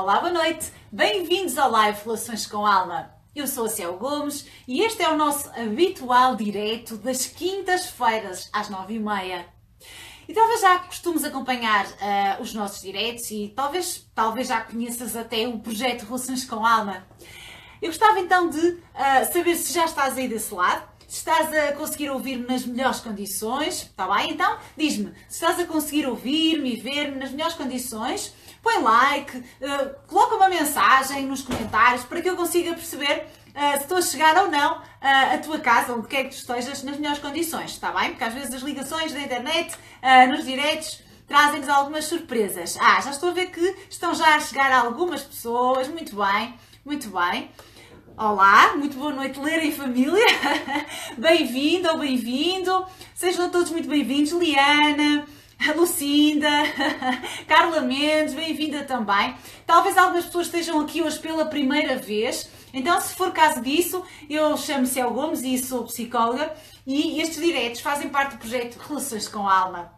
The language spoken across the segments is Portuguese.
Olá, boa noite. Bem-vindos ao Live Relações com Alma. Eu sou a Ciel Gomes e este é o nosso habitual direto das quintas-feiras às nove e meia. E talvez já costumes acompanhar uh, os nossos diretos e talvez, talvez já conheças até o projeto Relações com Alma. Eu gostava então de uh, saber se já estás aí desse lado se estás a conseguir ouvir-me nas melhores condições, está bem? Então diz-me, se estás a conseguir ouvir-me e ver-me nas melhores condições, põe like, uh, coloca uma mensagem nos comentários para que eu consiga perceber uh, se estou a chegar ou não uh, à tua casa, onde quer que tu estejas, nas melhores condições, está bem? Porque às vezes as ligações da internet, nos diretos, trazem-nos algumas surpresas. Ah, já estou a ver que estão já a chegar algumas pessoas, muito bem, muito bem. Olá, muito boa noite, ler em família. Bem-vindo ou bem-vindo. Sejam todos muito bem-vindos. Liana, Lucinda, Carla Mendes, bem-vinda também. Talvez algumas pessoas estejam aqui hoje pela primeira vez. Então, se for caso disso, eu chamo-me Céu Gomes e sou psicóloga e estes diretos fazem parte do projeto Relações com a Alma.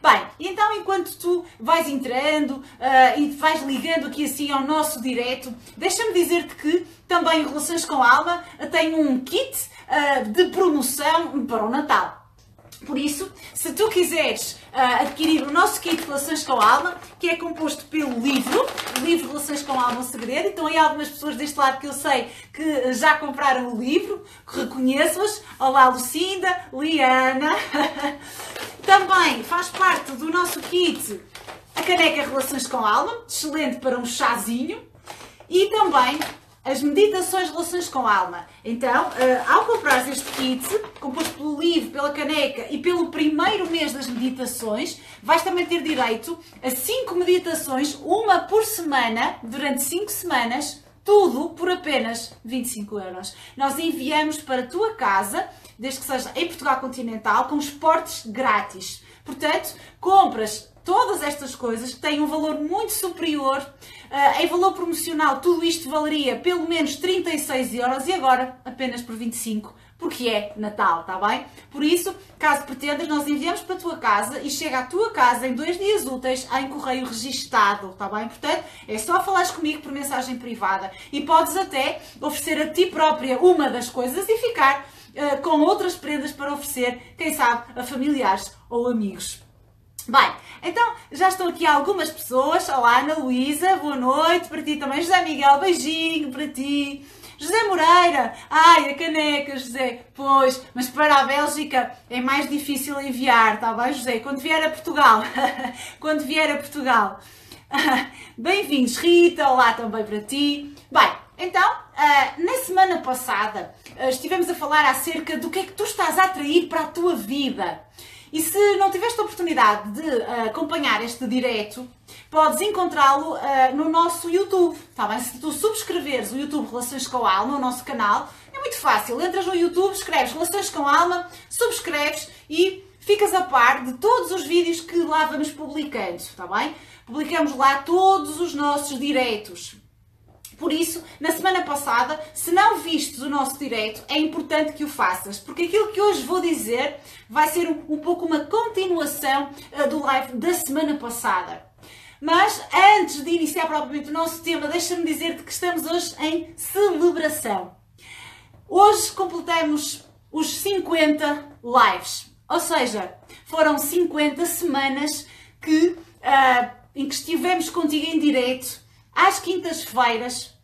Bem, então enquanto tu vais entrando uh, e vais ligando aqui assim ao nosso direto, deixa-me dizer-te que também Relações com a Alma tem um kit uh, de promoção para o Natal. Por isso, se tu quiseres uh, adquirir o nosso kit Relações com a Alma, que é composto pelo livro, o livro Relações com a Alma Segredo, então aí algumas pessoas deste lado que eu sei que já compraram o livro, reconheço-as. Olá, Lucinda, Liana. Também faz parte do nosso kit a caneca Relações com a Alma, excelente para um chazinho. E também as meditações relações com a alma. Então, uh, ao comprar este kit, composto pelo livro, pela caneca e pelo primeiro mês das meditações, vais também ter direito a 5 meditações, uma por semana, durante 5 semanas, tudo por apenas 25 euros. Nós enviamos para a tua casa, desde que seja em Portugal continental, com esportes grátis. Portanto, compras todas estas coisas têm um valor muito superior uh, em valor promocional. Tudo isto valeria pelo menos 36 euros e agora apenas por 25 porque é Natal, está bem? Por isso, caso pretendas, nós enviamos para a tua casa e chega à tua casa em dois dias úteis em correio registado, está bem? Portanto, é só falares comigo por mensagem privada e podes até oferecer a ti própria uma das coisas e ficar uh, com outras prendas para oferecer, quem sabe, a familiares ou amigos. Bem, então já estão aqui algumas pessoas. Olá, Ana Luísa, boa noite para ti também. José Miguel, beijinho para ti. José Moreira, ai, a caneca, José. Pois, mas para a Bélgica é mais difícil enviar, está bem, José? Quando vier a Portugal. Quando vier a Portugal. Bem-vindos, Rita, olá também para ti. Bem, então, uh, na semana passada uh, estivemos a falar acerca do que é que tu estás a atrair para a tua vida. E se não tiveste a oportunidade de uh, acompanhar este direto, podes encontrá-lo uh, no nosso YouTube, tá bem? Se tu subscreveres o YouTube Relações com a Alma, o nosso canal, é muito fácil. Entras no YouTube, escreves Relações com a Alma, subscreves e ficas a par de todos os vídeos que lá vamos publicando, está bem? Publicamos lá todos os nossos diretos. Por isso, na semana passada, se não vistes o nosso direto, é importante que o faças, porque aquilo que hoje vou dizer vai ser um, um pouco uma continuação uh, do live da semana passada. Mas antes de iniciar propriamente o nosso tema, deixa-me dizer-te que estamos hoje em celebração. Hoje completamos os 50 lives, ou seja, foram 50 semanas que, uh, em que estivemos contigo em direto às quintas-feiras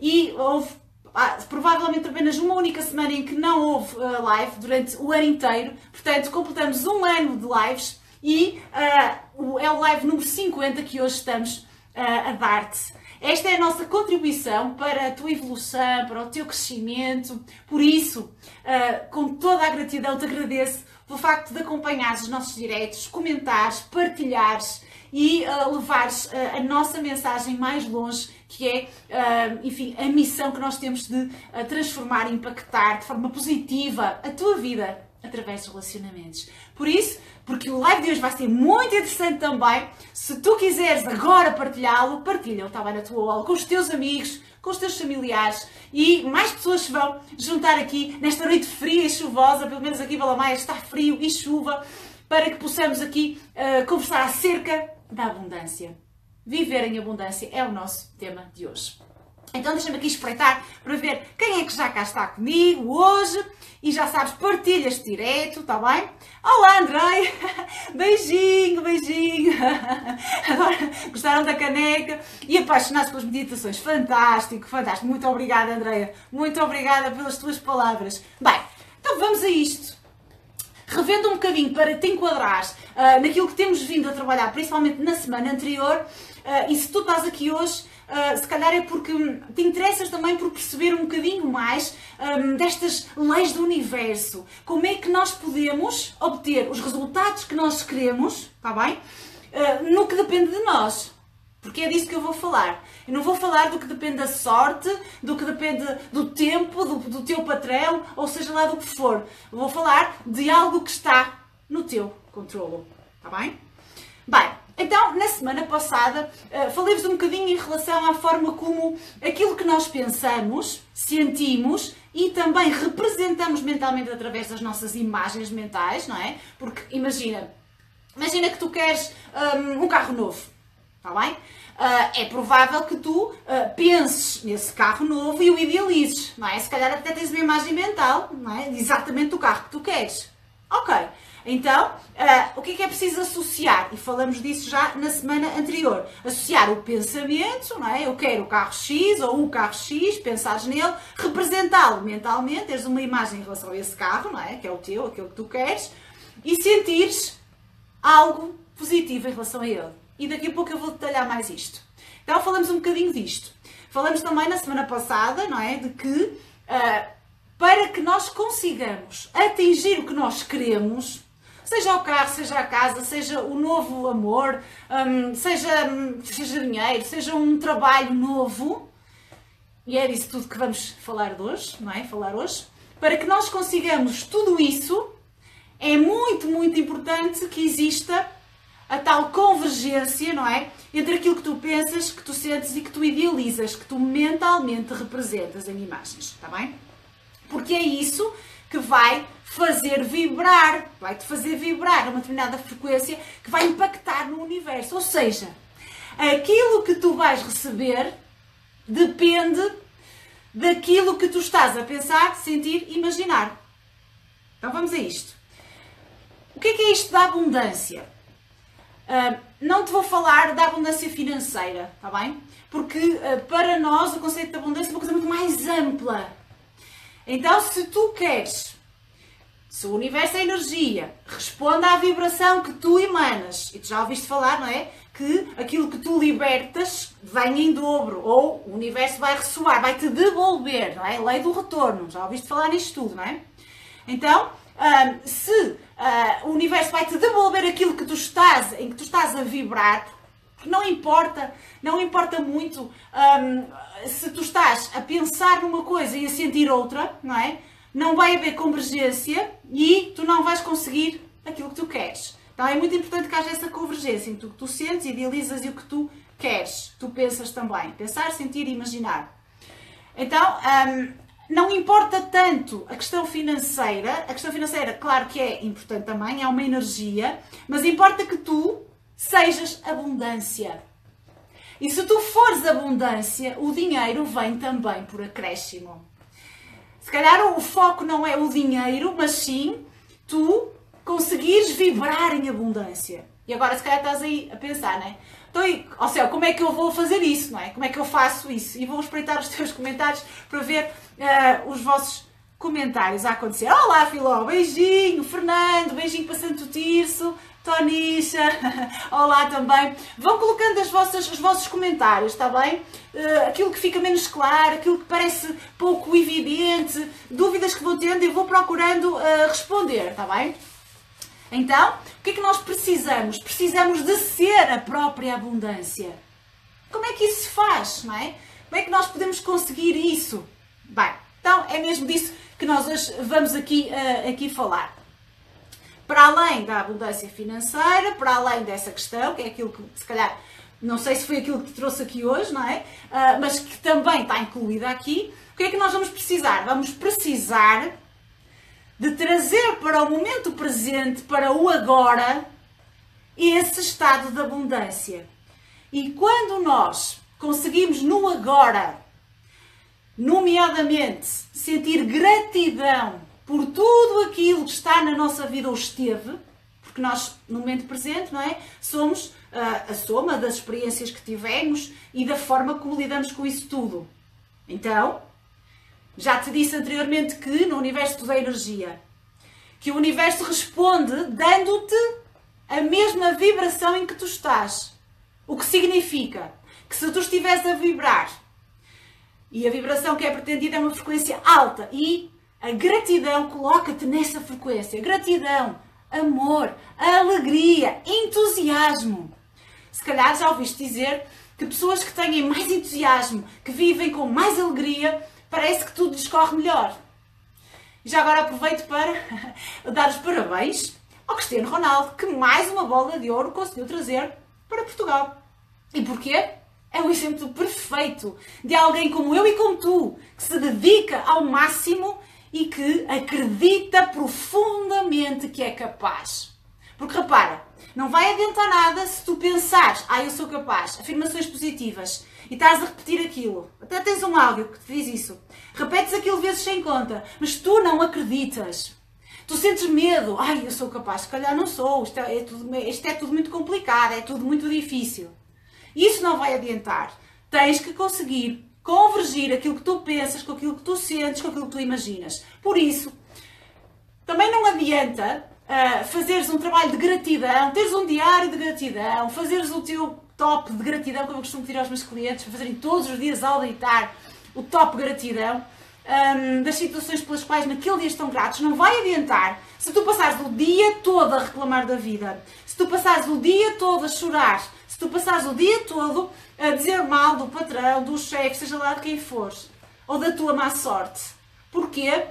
e houve ah, provavelmente apenas uma única semana em que não houve uh, live durante o ano inteiro. Portanto, completamos um ano de lives e uh, é o live número 50 que hoje estamos uh, a dar-te. Esta é a nossa contribuição para a tua evolução, para o teu crescimento. Por isso, com toda a gratidão, te agradeço pelo facto de acompanhares os nossos direitos, comentares, partilhares e uh, levares uh, a nossa mensagem mais longe, que é, uh, enfim, a missão que nós temos de transformar impactar de forma positiva a tua vida através dos relacionamentos. Por isso, porque o live de hoje vai ser muito interessante também, se tu quiseres agora partilhá-lo, partilha-o, bem na tua aula, com os teus amigos, com os teus familiares e mais pessoas se vão juntar aqui nesta noite fria e chuvosa, pelo menos aqui em Balamaia está frio e chuva, para que possamos aqui uh, conversar acerca da abundância. Viver em abundância é o nosso tema de hoje. Então deixa-me aqui espreitar para ver quem é que já cá está comigo hoje e já sabes, partilhas direto, está bem? Olá Andrei, beijinho, beijinho. Agora gostaram da caneca e apaixonados pelas meditações, fantástico, fantástico. Muito obrigada Andreia, muito obrigada pelas tuas palavras. Bem, então vamos a isto. Revendo um bocadinho para te enquadrares uh, naquilo que temos vindo a trabalhar, principalmente na semana anterior, uh, e se tu estás aqui hoje, Uh, se calhar é porque te interessas também por perceber um bocadinho mais um, destas leis do universo. Como é que nós podemos obter os resultados que nós queremos, está bem? Uh, no que depende de nós. Porque é disso que eu vou falar. Eu não vou falar do que depende da sorte, do que depende do tempo, do, do teu patrão, ou seja lá do que for. Eu vou falar de algo que está no teu controle. Está bem? Bem, então, na semana passada, uh, falei-vos um bocadinho em relação à forma como aquilo que nós pensamos, sentimos e também representamos mentalmente através das nossas imagens mentais, não é? Porque imagina, imagina que tu queres um, um carro novo, está bem? Uh, é provável que tu uh, penses nesse carro novo e o idealizes, não é? Se calhar até tens uma imagem mental, não é? Exatamente do carro que tu queres. Ok. Então, uh, o que é que é preciso associar? E falamos disso já na semana anterior. Associar o pensamento, não é? Eu quero o carro X ou o carro X, pensares nele, representá-lo mentalmente, teres uma imagem em relação a esse carro, não é? Que é o teu, aquilo que tu queres, e sentires algo positivo em relação a ele. E daqui a pouco eu vou detalhar mais isto. Então, falamos um bocadinho disto. Falamos também na semana passada, não é? De que uh, para que nós consigamos atingir o que nós queremos, Seja o carro, seja a casa, seja o novo amor, um, seja, seja dinheiro, seja um trabalho novo. E é disso tudo que vamos falar hoje, não é? Falar hoje. Para que nós consigamos tudo isso, é muito, muito importante que exista a tal convergência, não é? Entre aquilo que tu pensas, que tu sentes e que tu idealizas, que tu mentalmente representas em imagens, está bem? Porque é isso que vai fazer vibrar, vai-te fazer vibrar a uma determinada frequência que vai impactar no universo. Ou seja, aquilo que tu vais receber depende daquilo que tu estás a pensar, sentir, imaginar. Então vamos a isto. O que é, que é isto da abundância? Uh, não te vou falar da abundância financeira, está bem? Porque uh, para nós o conceito de abundância é uma coisa muito mais ampla. Então, se tu queres, se o universo é energia, responda à vibração que tu emanas, e tu já ouviste falar, não é? Que aquilo que tu libertas vem em dobro, ou o universo vai ressoar, vai te devolver, não é? Lei do retorno, já ouviste falar nisto tudo, não é? Então, um, se uh, o universo vai te devolver aquilo que tu estás, em que tu estás a vibrar, não importa, não importa muito um, se tu estás a pensar numa coisa e a sentir outra, não é? Não vai haver convergência e tu não vais conseguir aquilo que tu queres. Então é muito importante que haja essa convergência entre o que tu sentes, idealizas e o que tu queres, tu pensas também. Pensar, sentir e imaginar. Então, um, não importa tanto a questão financeira, a questão financeira, claro que é importante também, é uma energia, mas importa que tu sejas abundância. E se tu fores abundância, o dinheiro vem também por acréscimo. Se calhar o foco não é o dinheiro, mas sim tu conseguires vibrar em abundância. E agora se calhar estás aí a pensar, não Então, ó céu, como é que eu vou fazer isso, não é? Como é que eu faço isso? E vou espreitar os teus comentários para ver uh, os vossos comentários a acontecer. Olá, Filó, beijinho, Fernando, beijinho para Santo Tirso, Tonisha, olá também. Vão colocando as vossas, os vossos comentários, está bem? Uh, aquilo que fica menos claro, aquilo que parece pouco evidente, dúvidas que vou tendo, eu vou procurando uh, responder, está bem? Então, que é que nós precisamos? Precisamos de ser a própria abundância. Como é que isso se faz, não é? Como é que nós podemos conseguir isso? Bem, então é mesmo disso que nós hoje vamos aqui, uh, aqui falar para além da abundância financeira, para além dessa questão, que é aquilo que se calhar não sei se foi aquilo que te trouxe aqui hoje, não é? Uh, mas que também está incluída aqui. O que é que nós vamos precisar? Vamos precisar de trazer para o momento presente, para o agora, esse estado de abundância. E quando nós conseguimos no agora, nomeadamente, sentir gratidão por tudo aquilo que está na nossa vida ou esteve, porque nós, no momento presente, não é? Somos uh, a soma das experiências que tivemos e da forma como lidamos com isso tudo. Então, já te disse anteriormente que no universo da energia, que o universo responde dando-te a mesma vibração em que tu estás. O que significa que se tu estiveres a vibrar e a vibração que é pretendida é uma frequência alta e a gratidão coloca-te nessa frequência. Gratidão, amor, alegria, entusiasmo. Se calhar já ouviste dizer que pessoas que têm mais entusiasmo, que vivem com mais alegria, parece que tudo lhes corre melhor. E já agora aproveito para dar os parabéns ao Cristiano Ronaldo, que mais uma bola de ouro conseguiu trazer para Portugal. E porquê? É o exemplo perfeito de alguém como eu e como tu, que se dedica ao máximo e que acredita profundamente que é capaz. Porque repara, não vai adiantar nada se tu pensares, ah, eu sou capaz, afirmações positivas, e estás a repetir aquilo. Até tens um áudio que te diz isso. Repetes aquilo vezes sem conta, mas tu não acreditas. Tu sentes medo, ai, eu sou capaz, se calhar não sou, isto é, é tudo, isto é tudo muito complicado, é tudo muito difícil. Isso não vai adiantar. Tens que conseguir convergir aquilo que tu pensas com aquilo que tu sentes, com aquilo que tu imaginas. Por isso, também não adianta uh, fazeres um trabalho de gratidão, teres um diário de gratidão, fazeres o teu top de gratidão, como eu costumo pedir aos meus clientes, fazerem todos os dias ao deitar o top gratidão. Um, das situações pelas quais naquele dia estão gratos, não vai adiantar se tu passares o dia todo a reclamar da vida, se tu passares o dia todo a chorar, se tu passares o dia todo a dizer mal do patrão, do chefe, seja lá de quem fores, ou da tua má sorte. Porquê?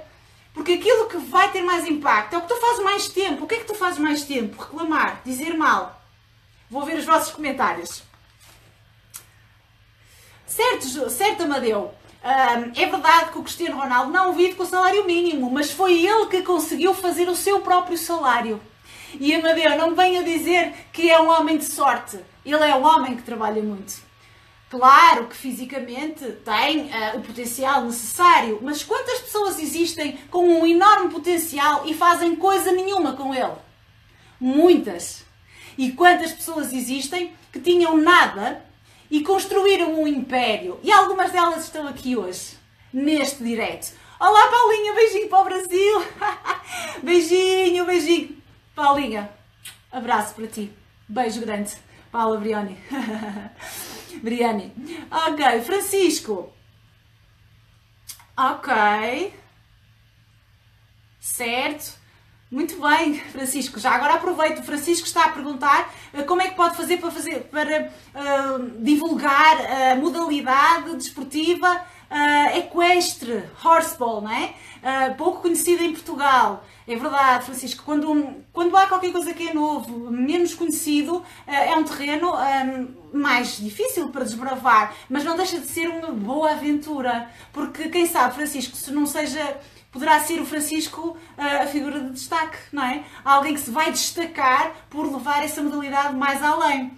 Porque aquilo que vai ter mais impacto é o que tu fazes mais tempo. O que é que tu fazes mais tempo? Reclamar, dizer mal. Vou ver os vossos comentários. Certo, certo Amadeu. é verdade que o Cristiano Ronaldo não vive com o salário mínimo, mas foi ele que conseguiu fazer o seu próprio salário. E Amadeu, não venha dizer que é um homem de sorte. Ele é um homem que trabalha muito. Claro que fisicamente tem uh, o potencial necessário, mas quantas pessoas existem com um enorme potencial e fazem coisa nenhuma com ele? Muitas. E quantas pessoas existem que tinham nada e construíram um império? E algumas delas estão aqui hoje, neste direto. Olá, Paulinha, beijinho para o Brasil. beijinho, beijinho. Paulinha, abraço para ti. Beijo grande. Paula Brioni. Briani. Ok, Francisco. Ok. Certo. Muito bem, Francisco. Já agora aproveito. O Francisco está a perguntar uh, como é que pode fazer para, fazer, para uh, divulgar a modalidade desportiva uh, equestre, horseball, não é? Uh, pouco conhecida em Portugal. É verdade, Francisco, quando, quando há qualquer coisa que é novo, menos conhecido, uh, é um terreno um, mais difícil para desbravar, mas não deixa de ser uma boa aventura, porque quem sabe, Francisco, se não seja poderá ser o Francisco a figura de destaque, não é? Alguém que se vai destacar por levar essa modalidade mais além.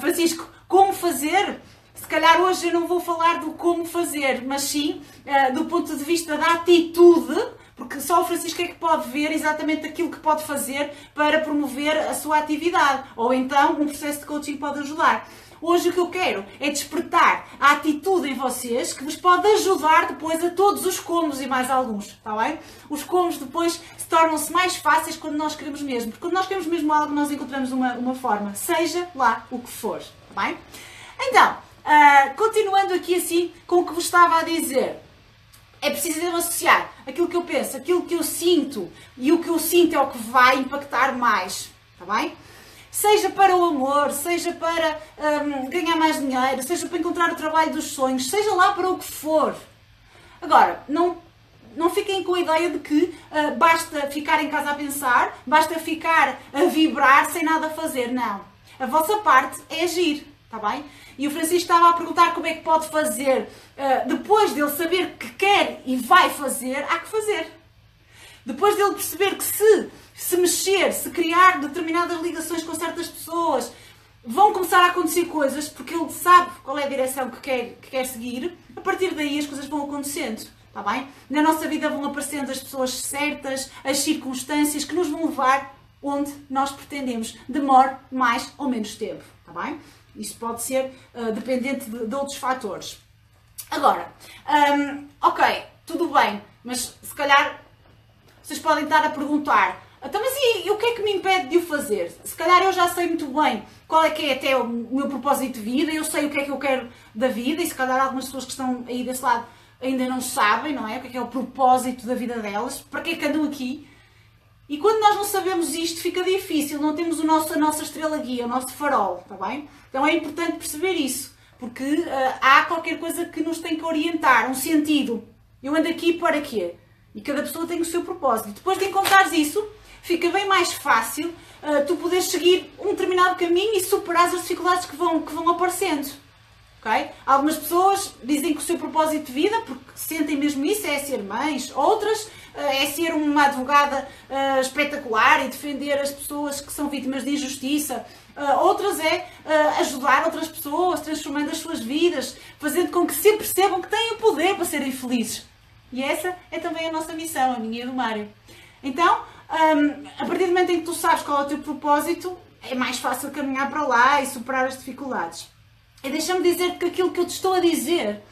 Francisco, como fazer? Se calhar hoje eu não vou falar do como fazer, mas sim uh, do ponto de vista da atitude, porque só o Francisco é que pode ver exatamente aquilo que pode fazer para promover a sua atividade, ou então um processo de coaching pode ajudar. Hoje o que eu quero é despertar a atitude em vocês que vos pode ajudar depois a todos os comos e mais alguns, está bem? Os comos depois se tornam-se mais fáceis quando nós queremos mesmo, porque quando nós queremos mesmo algo nós encontramos uma, uma forma, seja lá o que for, está bem? Então, Uh, continuando aqui assim com o que vos estava a dizer. É preciso associar aquilo que eu penso, aquilo que eu sinto, e o que eu sinto é o que vai impactar mais, está bem? Seja para o amor, seja para um, ganhar mais dinheiro, seja para encontrar o trabalho dos sonhos, seja lá para o que for. Agora, não, não fiquem com a ideia de que uh, basta ficar em casa a pensar, basta ficar a vibrar sem nada a fazer. Não. A vossa parte é agir, está bem? E o Francisco estava a perguntar como é que pode fazer. Uh, depois dele saber que quer e vai fazer, há que fazer. Depois dele perceber que se se mexer, se criar determinadas ligações com certas pessoas, vão começar a acontecer coisas porque ele sabe qual é a direção que quer, que quer seguir. A partir daí as coisas vão acontecendo. Está bem? Na nossa vida vão aparecendo as pessoas certas, as circunstâncias que nos vão levar onde nós pretendemos. Demore mais ou menos tempo. Está bem? Isso pode ser uh, dependente de, de, outros fatores. Agora, um, ok, tudo bem, mas se calhar vocês podem estar a perguntar então, mas e, e, o que é que me impede de o fazer? Se calhar eu já sei muito bem qual é que é até o meu propósito de vida, eu sei o que é que eu quero da vida, e se calhar algumas pessoas que estão aí desse lado ainda não sabem, não é? O que é que é o propósito da vida delas, para que é que andam aqui. E quando nós não sabemos isto, fica difícil, não temos o nosso, a nossa estrela guia, o nosso farol, está bem? Então é importante perceber isso, porque uh, há qualquer coisa que nos tem que orientar, um sentido. Eu ando aqui para quê? E cada pessoa tem o seu propósito. Depois de encontrares isso, fica bem mais fácil uh, tu poderes seguir um determinado caminho e superar as dificuldades que vão, que vão aparecendo. Okay? Algumas pessoas dizem que o seu propósito de vida, porque sentem mesmo isso, é ser mães. Outras é ser uma advogada uh, espetacular e defender as pessoas que são vítimas de injustiça. Uh, outras é ajudar outras pessoas, transformando as suas vidas, fazendo com que se percebam que têm o poder para serem felizes. E essa é também a nossa missão, a minha e do Mário. Então, um, a partir do momento em que tu sabes qual é o teu propósito, é mais fácil caminhar para lá e superar as dificuldades. E deixa-me dizer que aquilo que eu te estou a dizer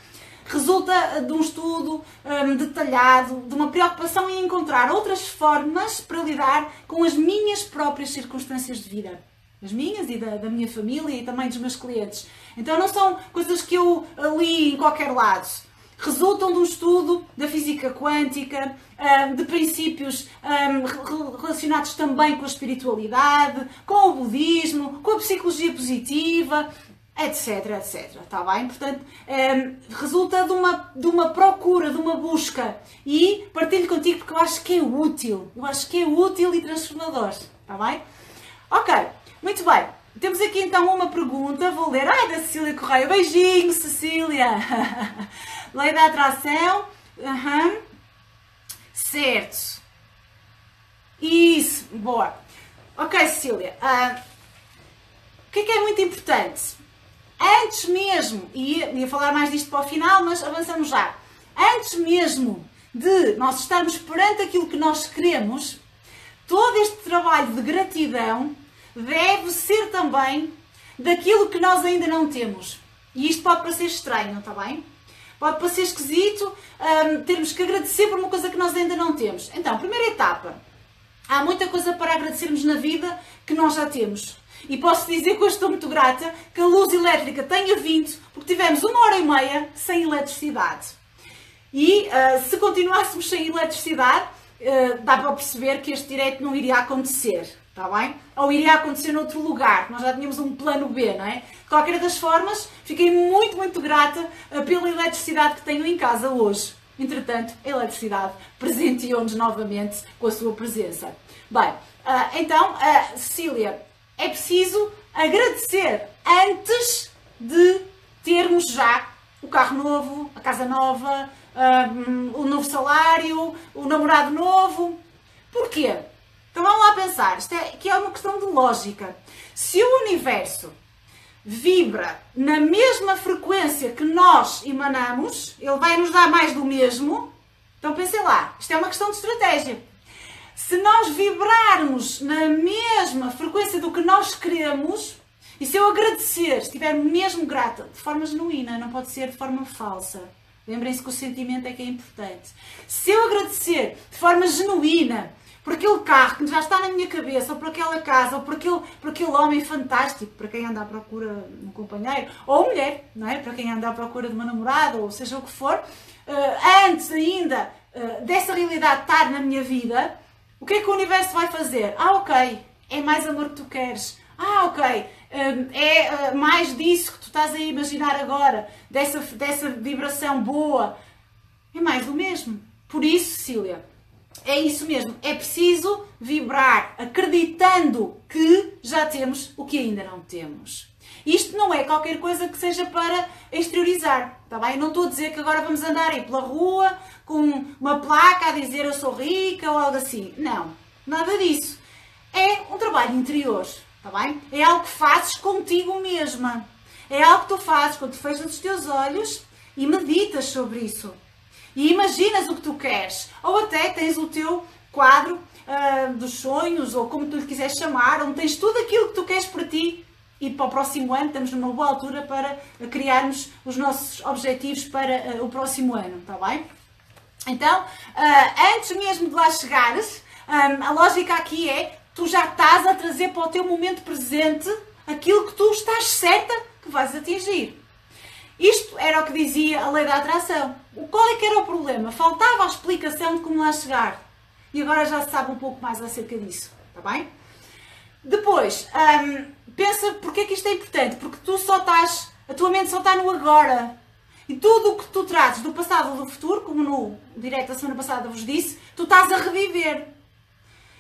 resulta de um estudo um, detalhado, de uma preocupação em encontrar outras formas para lidar com as minhas próprias circunstâncias de vida. As minhas e da, da minha família e também dos meus clientes. Então não são coisas que eu li em qualquer lado resultam de um estudo da física quântica, de princípios relacionados também com a espiritualidade, com o budismo, com a psicologia positiva, etc, etc. Está bem? Portanto, resulta de uma, de uma procura, de uma busca. E partilho contigo porque eu acho que é útil. Eu acho que é útil e transformador. Está bem? Ok, muito bem. Temos aqui então uma pergunta, vou ler. Ai, da Cecília Correia. Beijinho, Cecília! Lei da atração. Uhum. Certo. Isso, boa. Ok, Cecília. Uh, o que é que é muito importante? Antes mesmo, e ia, falar mais disto para o final, mas avançamos já. Antes mesmo de nós estarmos perante aquilo que nós queremos, todo este trabalho de gratidão deve ser também daquilo que nós ainda não temos. E isto pode parecer estranho, está bem? Pode parecer esquisito um, termos que agradecer por uma coisa que nós ainda não temos. Então, primeira etapa. Há muita coisa para agradecermos na vida que nós já temos. E posso dizer que hoje estou muito grata que a luz elétrica tenha vindo, porque tivemos uma hora e meia sem eletricidade. E uh, se continuássemos sem eletricidade, uh, dá para perceber que este direito não iria acontecer. Está bem? Ou iria acontecer noutro lugar. Nós já tínhamos um plano B, não é? De qualquer das formas, fiquei muito, muito grata eh, pela eletricidade que tenho em casa hoje. Entretanto, a eletricidade presenteou-nos novamente com a sua presença. Bem, então, Cecília, é preciso agradecer antes de termos já o carro novo, a casa nova, o novo salário, o namorado novo. Porquê? Então vamos lá pensar, isto é, que é uma questão de lógica. Se o universo vibra na mesma frequência que nós emanamos, ele vai nos dar mais do mesmo. Então pensem lá, isto é uma questão de estratégia. Se nós vibrarmos na mesma frequência do que nós queremos, e se eu agradecer, estiver mesmo grata, de forma genuína, não pode ser de forma falsa. Lembrem-se que o sentimento é que é importante. Se eu agradecer de forma genuína, por aquele carro que já está na minha cabeça, ou por aquela casa, ou por aquele, por aquele homem fantástico, para quem anda à procura de um companheiro, ou mulher, não é? Para quem anda à procura de uma namorada, ou seja o que for, uh, antes ainda uh, dessa realidade estar na minha vida, o que é que o universo vai fazer? Ah, ok, é mais amor que tu queres. Ah, ok, uh, é mais disso que tu estás a imaginar agora, dessa, dessa vibração boa. É mais do mesmo. Por isso, Cecília, é isso mesmo, é preciso vibrar acreditando que já temos o que ainda não temos. Isto não é qualquer coisa que seja para exteriorizar, tá bem? Não estou a dizer que agora vamos andar aí pela rua com uma placa a dizer eu sou rica ou algo assim. Não, nada disso. É um trabalho interior. Tá bem? É algo que fazes contigo mesma. É algo que tu fazes quando fechas os teus olhos e meditas sobre isso. E imaginas o que tu queres. Ou até tens o teu quadro uh, dos sonhos, ou como tu lhe quiseres chamar, onde tens tudo aquilo que tu queres para ti. E para o próximo ano estamos numa boa altura para criarmos os nossos objetivos para uh, o próximo ano, está bem? Então, uh, antes mesmo de lá chegares, um, a lógica aqui é tu já estás a trazer para o teu momento presente aquilo que tu estás certa que vais atingir. Isto era o que dizia a lei da atração. Qual é que era o problema? Faltava a explicação de como lá chegar. E agora já se sabe um pouco mais acerca disso. Está bem? Depois, um, pensa porque é que isto é importante. Porque tu só estás, a tua mente só está no agora. E tudo o que tu trazes do passado ou do futuro, como no direto da semana passada vos disse, tu estás a reviver.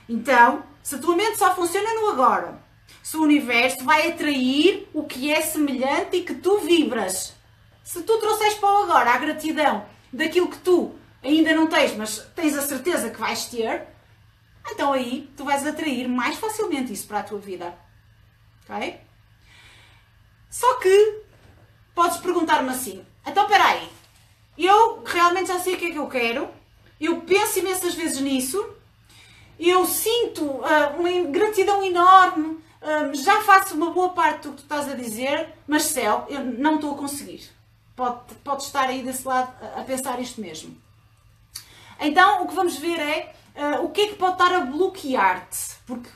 Então, se a tua mente só funciona no agora, se o universo vai atrair o que é semelhante e que tu vibras. Se tu trouxeres para o agora a gratidão daquilo que tu ainda não tens, mas tens a certeza que vais ter, então aí tu vais atrair mais facilmente isso para a tua vida. Ok? Só que podes perguntar-me assim: então aí, eu realmente já sei o que é que eu quero, eu penso imensas vezes nisso, eu sinto uh, uma gratidão enorme, uh, já faço uma boa parte do que tu estás a dizer, mas céu, eu não estou a conseguir. Pode, pode estar aí desse lado a, a pensar isto mesmo. Então, o que vamos ver é uh, o que é que pode estar a bloquear-te, porque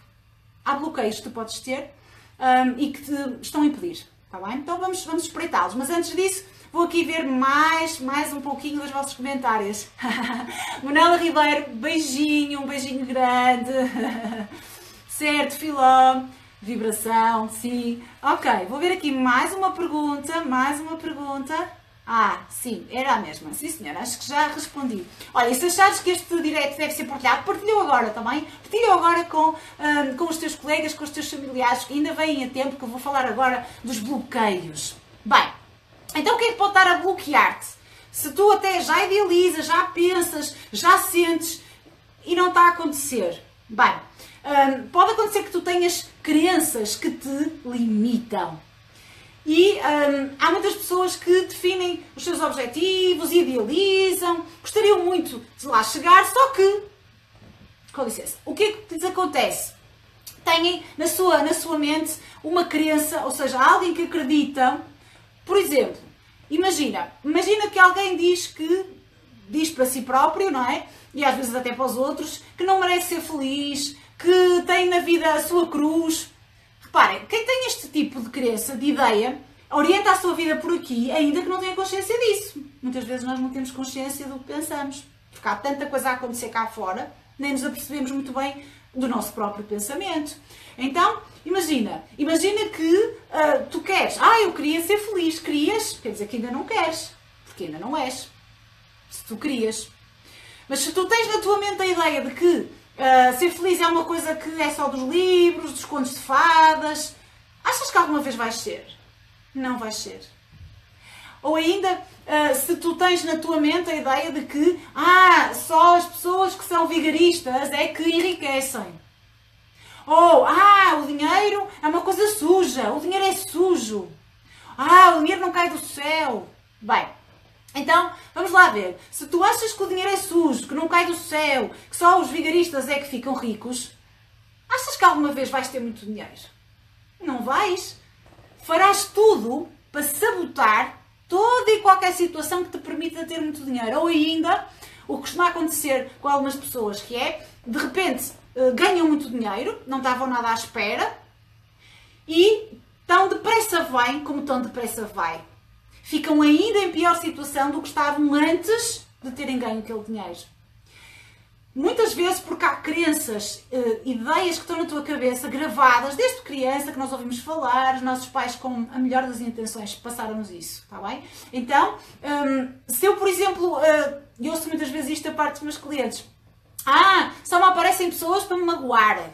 há bloqueios que tu podes ter um, e que te estão a impedir, tá bem? Então vamos, vamos espreitá-los, mas antes disso Vou aqui ver mais, mais um pouquinho dos vossos comentários. Monela Ribeiro, beijinho, um beijinho grande. certo, Filó, vibração, sim. Ok, vou ver aqui mais uma pergunta, mais uma pergunta. Ah, sim, era a mesma. Sim, senhora, acho que já respondi. Olha, e se achares que este direto deve ser partilhado, partilhou agora também. Partilhou agora com, um, com os teus colegas, com os teus familiares, que ainda vêm a tempo, que eu vou falar agora dos bloqueios. Bem, então o que é que pode estar a bloquear-te? Se tu até já idealizas, já pensas, já sentes e não está a acontecer. Bem, hum, pode acontecer que tu tenhas crenças que te limitam. E hum, há muitas pessoas que definem os seus objetivos, idealizam, gostariam muito de lá chegar, só que, com licença, o que é que lhes acontece? Têm na sua, na sua mente uma crença, ou seja, alguém que acredita por exemplo, imagina, imagina que alguém diz que diz para si próprio, não é? E às vezes até para os outros, que não merece ser feliz, que tem na vida a sua cruz. Reparem, quem tem este tipo de crença, de ideia, orienta a sua vida por aqui, ainda que não tenha consciência disso. Muitas vezes nós não temos consciência do que pensamos, porque há tanta coisa a acontecer cá fora, nem nos apercebemos muito bem do nosso próprio pensamento. Então, imagina, imagina que uh, tu queres, ah, eu queria ser feliz, querias, quer dizer que ainda não queres, porque ainda não és. Se tu querias. Mas se tu tens na tua mente a ideia de que uh, ser feliz é uma coisa que é só dos livros, dos contos de fadas, achas que alguma vez vais ser? Não vais ser. Ou ainda, uh, se tu tens na tua mente a ideia de que ah, só as pessoas que são vigaristas é que enriquecem. Ou, ah, o dinheiro é uma coisa suja, o dinheiro é sujo. Ah, o dinheiro não cai do céu. Bem, então, vamos lá ver. Se tu achas que o dinheiro é sujo, que não cai do céu, que só os vigaristas é que ficam ricos, achas que alguma vez vais ter muito dinheiro? Não vais. Farás tudo para sabotar toda e qualquer situação que te permita ter muito dinheiro. Ou ainda, o que costuma acontecer com algumas pessoas, que é, de repente, ganham muito dinheiro, não estavam nada à espera, e tão depressa vêm como tão depressa vai. Ficam ainda em pior situação do que estavam antes de terem ganho aquele dinheiro. Muitas vezes porque há crenças, uh, ideias que estão na tua cabeça gravadas desde criança que nós ouvimos falar, os nossos pais com a melhor das intenções passaram-nos isso, está bem? Então, um, se eu, por exemplo, eu ouço muitas vezes isto a parte dos meus clientes, ah, só me aparecem pessoas para me magoar,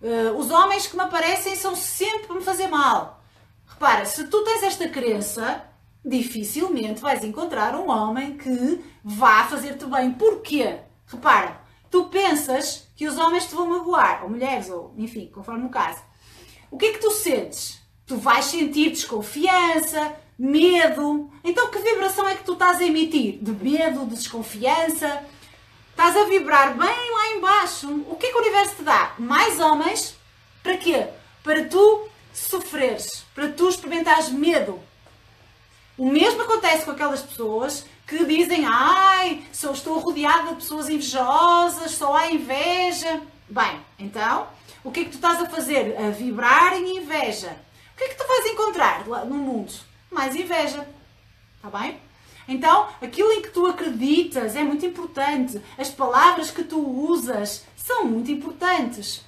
uh, os homens que me aparecem são sempre para me fazer mal. Repara, se tu tens esta crença, dificilmente vais encontrar um homem que vá fazer-te bem. Porquê? Repara, tu pensas que os homens te vão magoar, ou mulheres, ou enfim, conforme o caso. o que é que tu sentes? Tu vais sentir desconfiança, medo. Então, que vibração é que tu estás a emitir? De medo, de desconfiança? Estás a vibrar bem lá embaixo. O que é que o universo te dá? Mais homens. Para quê? Para tu sofreres, para tu experimentares medo. O mesmo acontece com aquelas pessoas que dizem: Ai, só estou rodeada de pessoas invejosas, só há inveja. Bem, então, o que é que tu estás a fazer? A vibrar em inveja. O que é que tu vais encontrar no mundo? Mais inveja. Está bem? Então, aquilo em que tu acreditas é muito importante. As palavras que tu usas são muito importantes.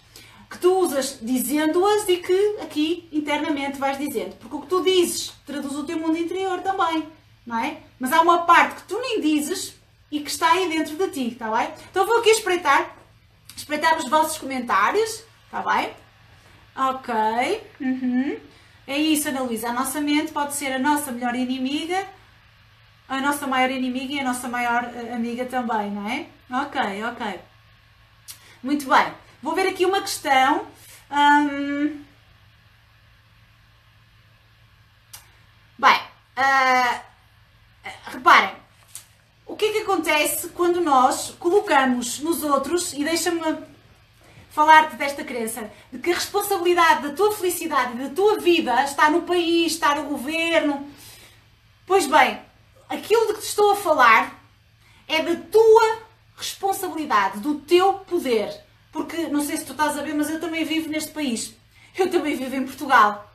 Que tu usas dizendo-as e que aqui internamente vais dizendo. Porque o que tu dizes traduz o teu mundo interior também. Não é? Mas há uma parte que tu nem dizes e que está aí dentro de ti, está bem? Então vou aqui espreitar, espreitar os vossos comentários, está bem? Ok. Uhum. É isso, Ana Luísa. A nossa mente pode ser a nossa melhor inimiga a nossa maior inimiga e a nossa maior eh, amiga também, não é? Ok, ok. Muito bem. Vou ver aqui uma questão. Hum... Bem, uh... reparem, o que é que acontece quando nós colocamos nos outros, e deixa-me falar-te desta crença, de que a responsabilidade da tua felicidade da tua vida está no país, está no governo. Pois bem, aquilo de que te estou a falar é da tua responsabilidade, do teu poder. Porque não sei se tu estás a ver, mas eu também vivo neste país. Eu também vivo em Portugal.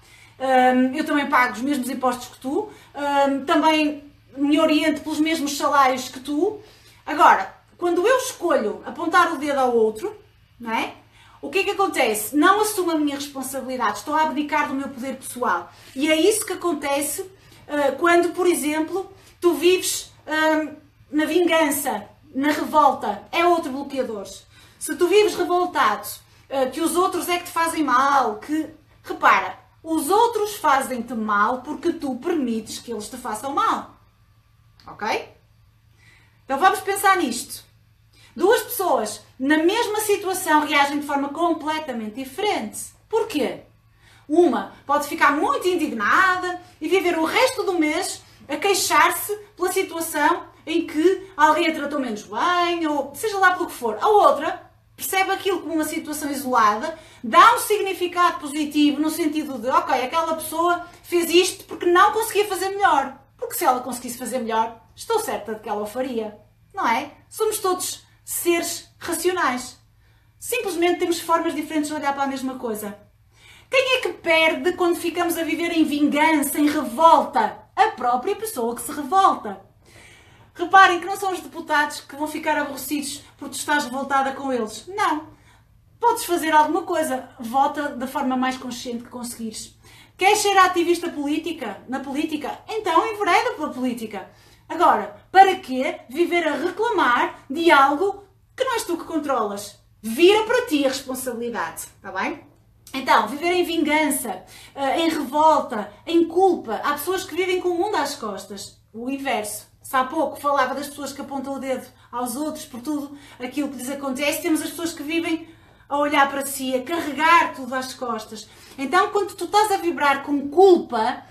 Eu também pago os mesmos impostos que tu. Também me oriento pelos mesmos salários que tu. Agora, quando eu escolho apontar o dedo ao outro, não é? O que é que acontece? Não assumo a minha responsabilidade, estou a abdicar do meu poder pessoal. E é isso que acontece uh, quando, por exemplo, Tu vives hum, na vingança, na revolta, é outro bloqueador. Se tu vives revoltado, uh, que os outros é que te fazem mal, que. Repara, os outros fazem-te mal porque tu permites que eles te façam mal. Ok? Então vamos pensar nisto. Duas pessoas na mesma situação reagem de forma completamente diferente. Porquê? Uma pode ficar muito indignada e viver o resto do mês a queixar-se pela situação em que alguém a tratou menos bem, ou seja lá pelo que for. A outra percebe aquilo como uma situação isolada, dá um significado positivo no sentido de, ok, aquela pessoa fez isto porque não conseguia fazer melhor. Porque se ela conseguisse fazer melhor, estou certa de que ela o faria. Não é? Somos todos seres racionais. Simplesmente temos formas diferentes de olhar para a mesma coisa. Quem é que perde quando ficamos a viver em vingança, em revolta? A própria pessoa que se revolta. Reparem que não são os deputados que vão ficar aborrecidos tu estás revoltada com eles. Não. Podes fazer alguma coisa. Vota da forma mais consciente que conseguires. Queres ser ativista política? Na política? Então envereda pela política. Agora, para quê viver a reclamar de algo que não és tu que controlas? Vira para ti a responsabilidade, está bem? Então, viver em vingança, eh, em revolta, em culpa. Há pessoas que vivem com o mundo às costas. O inverso. Se há pouco falava das pessoas que apontam o dedo aos outros por tudo aquilo que lhes acontece, temos as pessoas que vivem a olhar para si, a carregar tudo às costas. Então, quando tu estás a vibrar com culpa,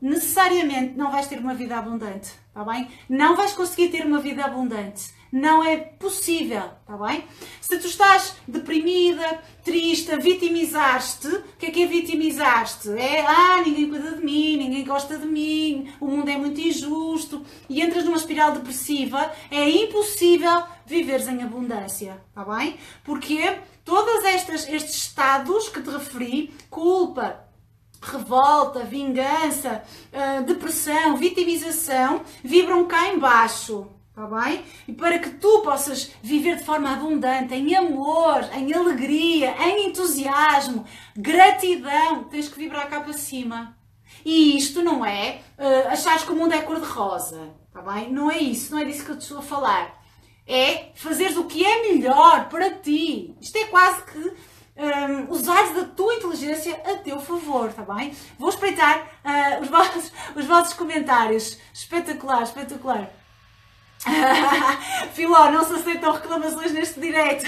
necessariamente não vais ter uma vida abundante, está bem? Não vais conseguir ter uma vida abundante não é possível, está bem? Se tu estás deprimida, triste, vitimizaste, o que é que é vitimizaste? É, ah, ninguém cuida de mim, ninguém gosta de mim, o mundo é muito injusto, e entras numa espiral depressiva, é impossível viveres em abundância, está bem? Porque todos estes, estes estados que te referi, culpa, revolta, vingança, uh, depressão, vitimização, vibram cá embaixo, Está bem? E para que tu possas viver de forma abundante, em amor, em alegria, em entusiasmo, gratidão, tens que vibrar cá para cima. E isto não é uh, achares que o mundo é cor-de-rosa. Está bem? Não é isso, não é disso que eu te estou a falar. É fazeres o que é melhor para ti. Isto é quase que um, ehm, usares da tua inteligência a teu favor, está bem? Vou espreitar uh, os, vossos, os vossos comentários. Espetacular, espetacular. Filó, não se aceitam reclamações neste direito.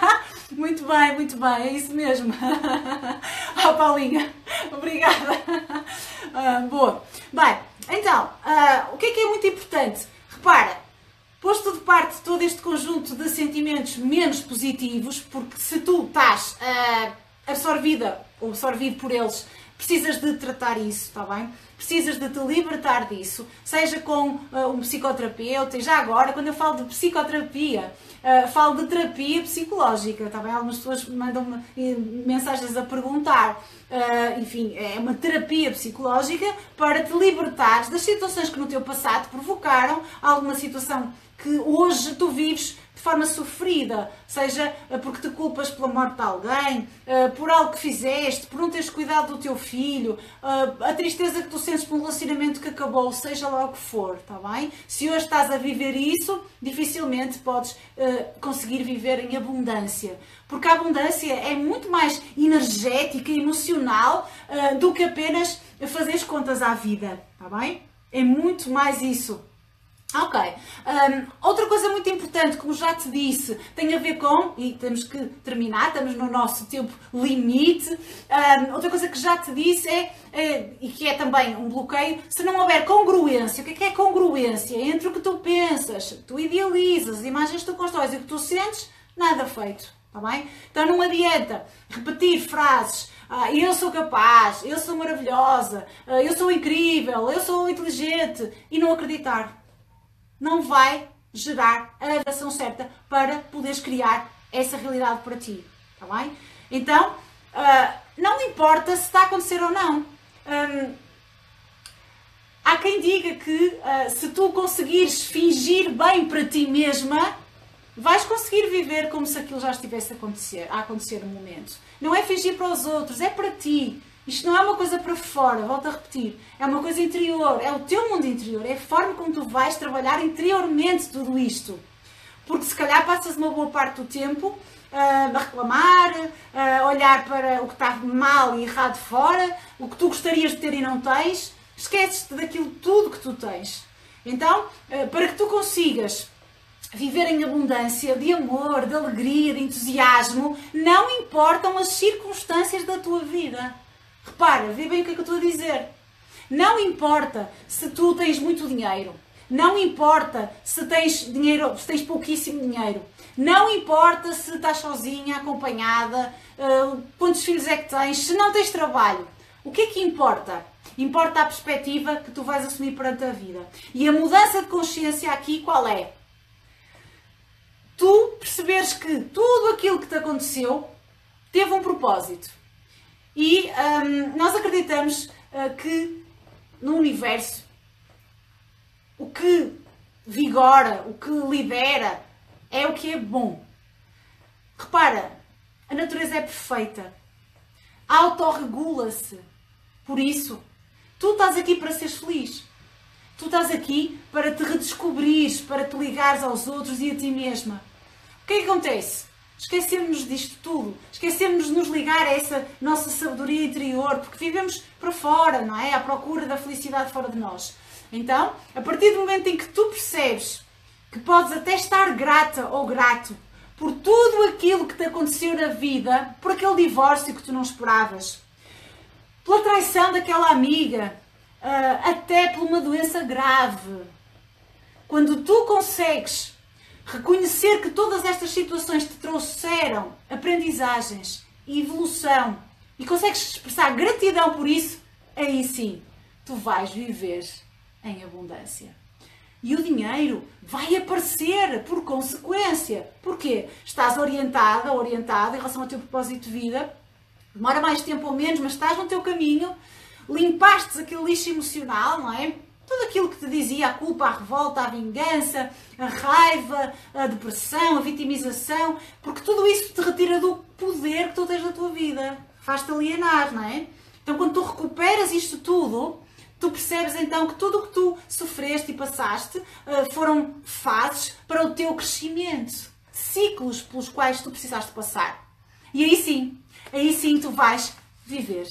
muito bem, muito bem, é isso mesmo. oh, Paulinha, obrigada. Uh, boa. Bem, então, uh, o que é que é muito importante? Repara, posto de parte todo este conjunto de sentimentos menos positivos, porque se tu estás uh, absorvida ou absorvido por eles precisas de tratar isso, está bem? Precisas de te libertar disso, seja com uh, um psicoterapeuta, e já agora, quando eu falo de psicoterapia, uh, falo de terapia psicológica, está bem? Algumas pessoas mandam-me eh, mensagens a perguntar, uh, enfim, é uma terapia psicológica para te libertares das situações que no teu passado provocaram alguma situação que hoje tu vives de forma sofrida, seja eh, porque te culpas pela morte de alguém, eh, por algo que fizeste, por não teres cuidado do teu filho, eh, a tristeza que tu sentes por um relacionamento que acabou, seja lá o que for, está bem? Se hoje estás a viver isso, dificilmente podes conseguir viver em abundância. Porque a abundância é muito mais energética emocional do que apenas fazer contas à vida, está bem? É muito mais isso. Ok. Um, outra coisa muito importante, como já te disse, tem a ver com, e temos que terminar, estamos no nosso tempo limite. Um, outra coisa que já te disse é, é, e que é também um bloqueio, se não houver congruência, o que é, que é congruência? Entre o que tu pensas, tu idealizas, as imagens que tu constróis e o que tu sentes, nada feito. Está bem? Então não adianta repetir frases. Ah, eu sou capaz, eu sou maravilhosa, ah, eu sou incrível, eu sou inteligente e não acreditar não vai gerar a adaptação certa para poderes criar essa realidade para ti. Está bem? Então, uh, não importa se está a acontecer ou não. Um, há quem diga que uh, se tu conseguires fingir bem para ti mesma, vais conseguir viver como se aquilo já estivesse a acontecer, a acontecer no momento. Não é fingir para os outros, é para ti. Isto não é uma coisa para fora, volto a repetir. É uma coisa interior, é o teu mundo interior, é a forma como tu vais trabalhar interiormente tudo isto. Porque se calhar passas uma boa parte do tempo uh, a reclamar, a olhar para o que está mal e errado fora, o que tu gostarias de ter e não tens, esqueces-te daquilo tudo que tu tens. Então, uh, para que tu consigas viver em abundância de amor, de alegria, de entusiasmo, não importam as circunstâncias da tua vida. Repara, vê bem o que é que eu estou a dizer. Não importa se tu tens muito dinheiro. Não importa se tens dinheiro, se tens pouquíssimo dinheiro. Não importa se estás sozinha, acompanhada, uh, quantos filhos é que tens, se não tens trabalho. O que é que importa? Importa a perspectiva que tu vais assumir perante a vida. E a mudança de consciência aqui qual é? Tu perceberes que tudo aquilo que te aconteceu teve um propósito. E um, nós acreditamos uh, que no universo o que vigora, o que lidera, é o que é bom. Repara, a natureza é perfeita, autorregula-se. Por isso, tu estás aqui para seres feliz. Tu estás aqui para te redescobrires, para te ligares aos outros e a ti mesma. O que é que acontece? Esquecemos-nos disto tudo. Esquecemos de nos ligar a essa nossa sabedoria interior, porque vivemos para fora, não é? À procura da felicidade fora de nós. Então, a partir do momento em que tu percebes que podes até estar grata ou grato por tudo aquilo que te aconteceu na vida, por aquele divórcio que tu não esperavas, pela traição daquela amiga, ah, até por uma doença grave. Quando tu consegues Reconhecer que todas estas situações te trouxeram aprendizagens e evolução e consegues expressar gratidão por isso, aí sim tu vais viver em abundância. E o dinheiro vai aparecer por consequência. Porquê? Estás orientada, orientado em relação ao teu propósito de vida, demora mais tempo ou menos, mas estás no teu caminho, limpaste aquele lixo emocional, não é? Tudo aquilo que te dizia, a culpa, a revolta, a vingança, a raiva, a depressão, a vitimização, porque tudo isso te retira do poder que tu tens na tua vida, faz-te alienar, não é? Então, quando tu recuperas isto tudo, tu percebes então que tudo o que tu sofreste e passaste eh, foram fases para o teu crescimento, ciclos pelos quais tu precisaste passar. E aí sim, aí sim tu vais viver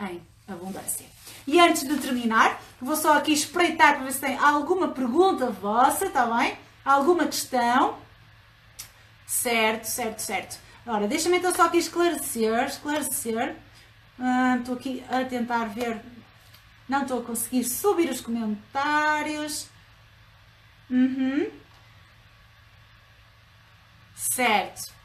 em abundância. E antes de terminar, vou só aqui espreitar para ver se tem alguma pergunta vossa, está bem? alguma questão? Certo, certo, certo. Ora, deixa-me então só aqui esclarecer, esclarecer. Ah, estou aqui a tentar ver, não estou a conseguir subir os comentários. Uhum. Certo.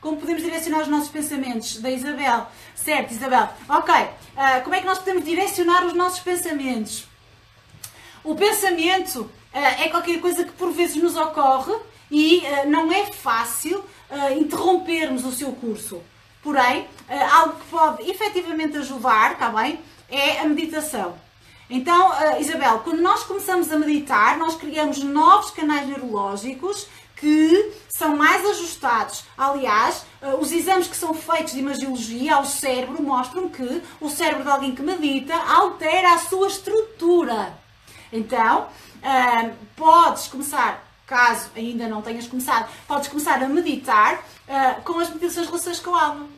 Como podemos direcionar os nossos pensamentos? Da Isabel. Certo, Isabel. Ok. Uh, como é que nós podemos direcionar os nossos pensamentos? O pensamento uh, é qualquer coisa que por vezes nos ocorre e uh, não é fácil interrompermos o seu curso. Porém, algo que pode efetivamente ajudar, está bem? É a meditação. Então, Isabel, quando nós começamos a meditar, nós criamos novos canais neurológicos que são mais ajustados. Aliás, eh, os exames que são feitos de imagiologia ao cérebro mostram que o cérebro de alguém que medita altera a sua estrutura. Então, eh, podes começar, caso ainda não tenhas começado, podes começar a meditar eh, com as meditações relações com a alma.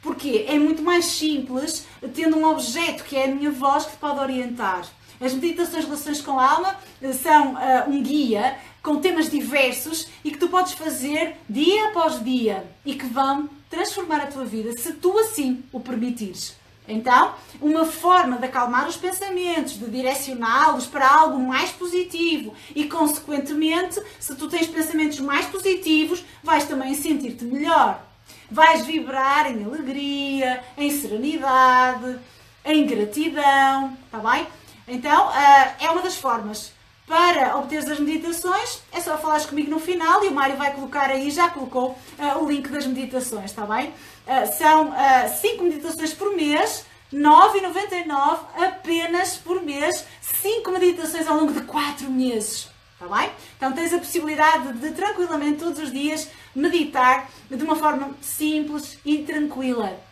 Porque é muito mais simples tendo um objeto que é a minha voz que te pode orientar. As meditações relações com a alma são uh, um guia com temas diversos e que tu podes fazer dia após dia e que vão transformar a tua vida se tu assim o permitires. Então, uma forma de acalmar os pensamentos, de direcioná-los para algo mais positivo e, consequentemente, se tu tens pensamentos mais positivos, vais também sentir-te melhor. Vais vibrar em alegria, em serenidade, em gratidão, tá bem? Então, uh, é uma das formas. Para obter as meditações, é só falares comigo no final e o Mário vai colocar aí, já colocou uh, o link das meditações, está bem? Uh, são 5 meditações por mês, 9,99 apenas por mês, 5 meditações ao longo de 4 meses. Está bem? Então tens a possibilidade de tranquilamente todos os dias meditar de uma forma simples e tranquila.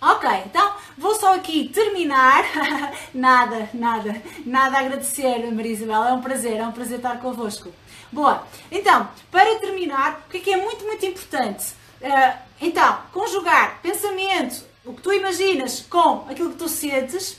Ok, então vou só aqui terminar. nada, nada, nada a agradecer, Maria Isabel. É um prazer, é um prazer estar convosco. Boa, então, para terminar, o que é que é muito, muito importante? Uh, então, conjugar pensamento, o que tu imaginas, com aquilo que tu sentes,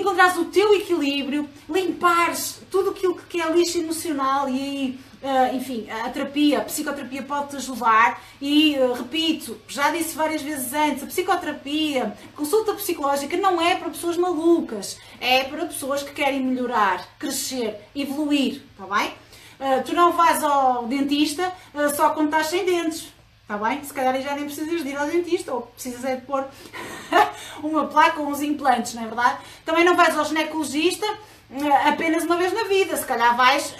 encontrares o teu equilíbrio, limpares tudo aquilo que é lixo emocional e aí Uh, enfim, a terapia, a psicoterapia pode te ajudar e, uh, repito, já disse várias vezes antes, a psicoterapia, consulta psicológica não é para pessoas malucas, é para pessoas que querem melhorar, crescer, evoluir, está bem? Uh, tu não vais ao dentista só quando estás sem dentes, está bem? Se calhar já nem precisas de ir ao dentista ou precisas é de pôr uma placa ou uns implantes, não é verdade? Também não vais ao ginecologista apenas uma vez na vida, se calhar vais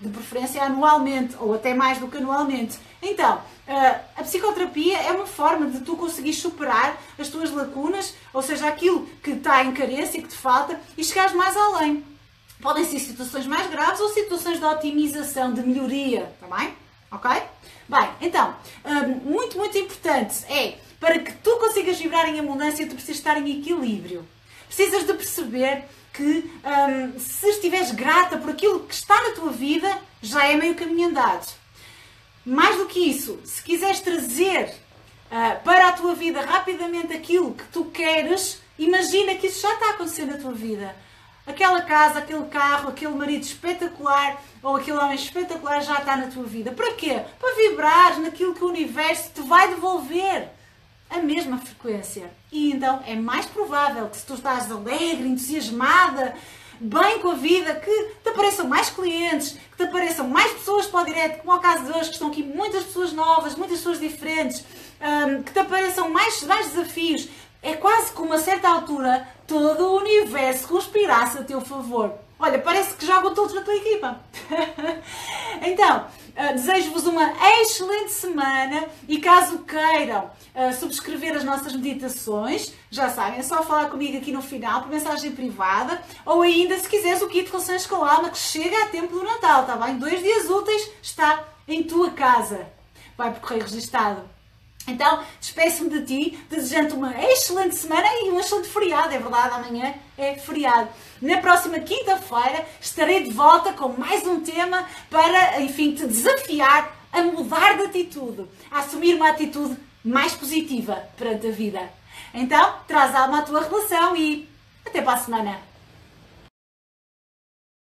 de preferência anualmente ou até mais do que anualmente. Então, eh, a psicoterapia é uma forma de tu conseguir superar as tuas lacunas, ou seja, aquilo que está em carência que te falta, e chegares mais além. Podem ser situações mais graves ou situações de otimização, de melhoria, está bem? Ok? Bem, então, eh, muito, muito importante é, para que tu consigas vibrar em abundância, tu precisas estar em equilíbrio. Precisas de perceber que um, se estiveres grata por aquilo que está na tua vida, já é meio caminho andado. Mais do que isso, se quiseres trazer uh, para a tua vida rapidamente aquilo que tu queres, imagina que isso já está acontecendo na tua vida. Aquela casa, aquele carro, aquele marido espetacular ou aquele homem espetacular já está na tua vida. Para quê? Para vibrar naquilo que o universo te vai devolver a mesma frequência. E então é mais provável que se tu estás alegre, entusiasmada, bem com a vida, que te apareçam mais clientes, que te apareçam mais pessoas para o direto, como é o caso de hoje, que estão aqui muitas pessoas novas, muitas pessoas diferentes, um, que te apareçam mais, mais desafios. É quase que uma certa altura todo o universo conspirasse a teu favor. Olha, parece que jogam todos na tua equipa. então, uh, desejo-vos uma excelente semana e caso queiram uh, subscrever as nossas meditações, já sabem, é só falar comigo aqui no final por mensagem privada ou ainda se quiseres o kit Relações com Alma que chega a tempo do Natal, tá bem? Dois dias úteis está em tua casa. Vai por correio registado. Então, despeço-me de ti, desejando uma excelente semana e um excelente feriado, é verdade, amanhã é feriado. Na próxima quinta-feira estarei de volta com mais um tema para, enfim, te desafiar a mudar de atitude, a assumir uma atitude mais positiva perante a vida. Então, traz alma à tua relação e até para a semana.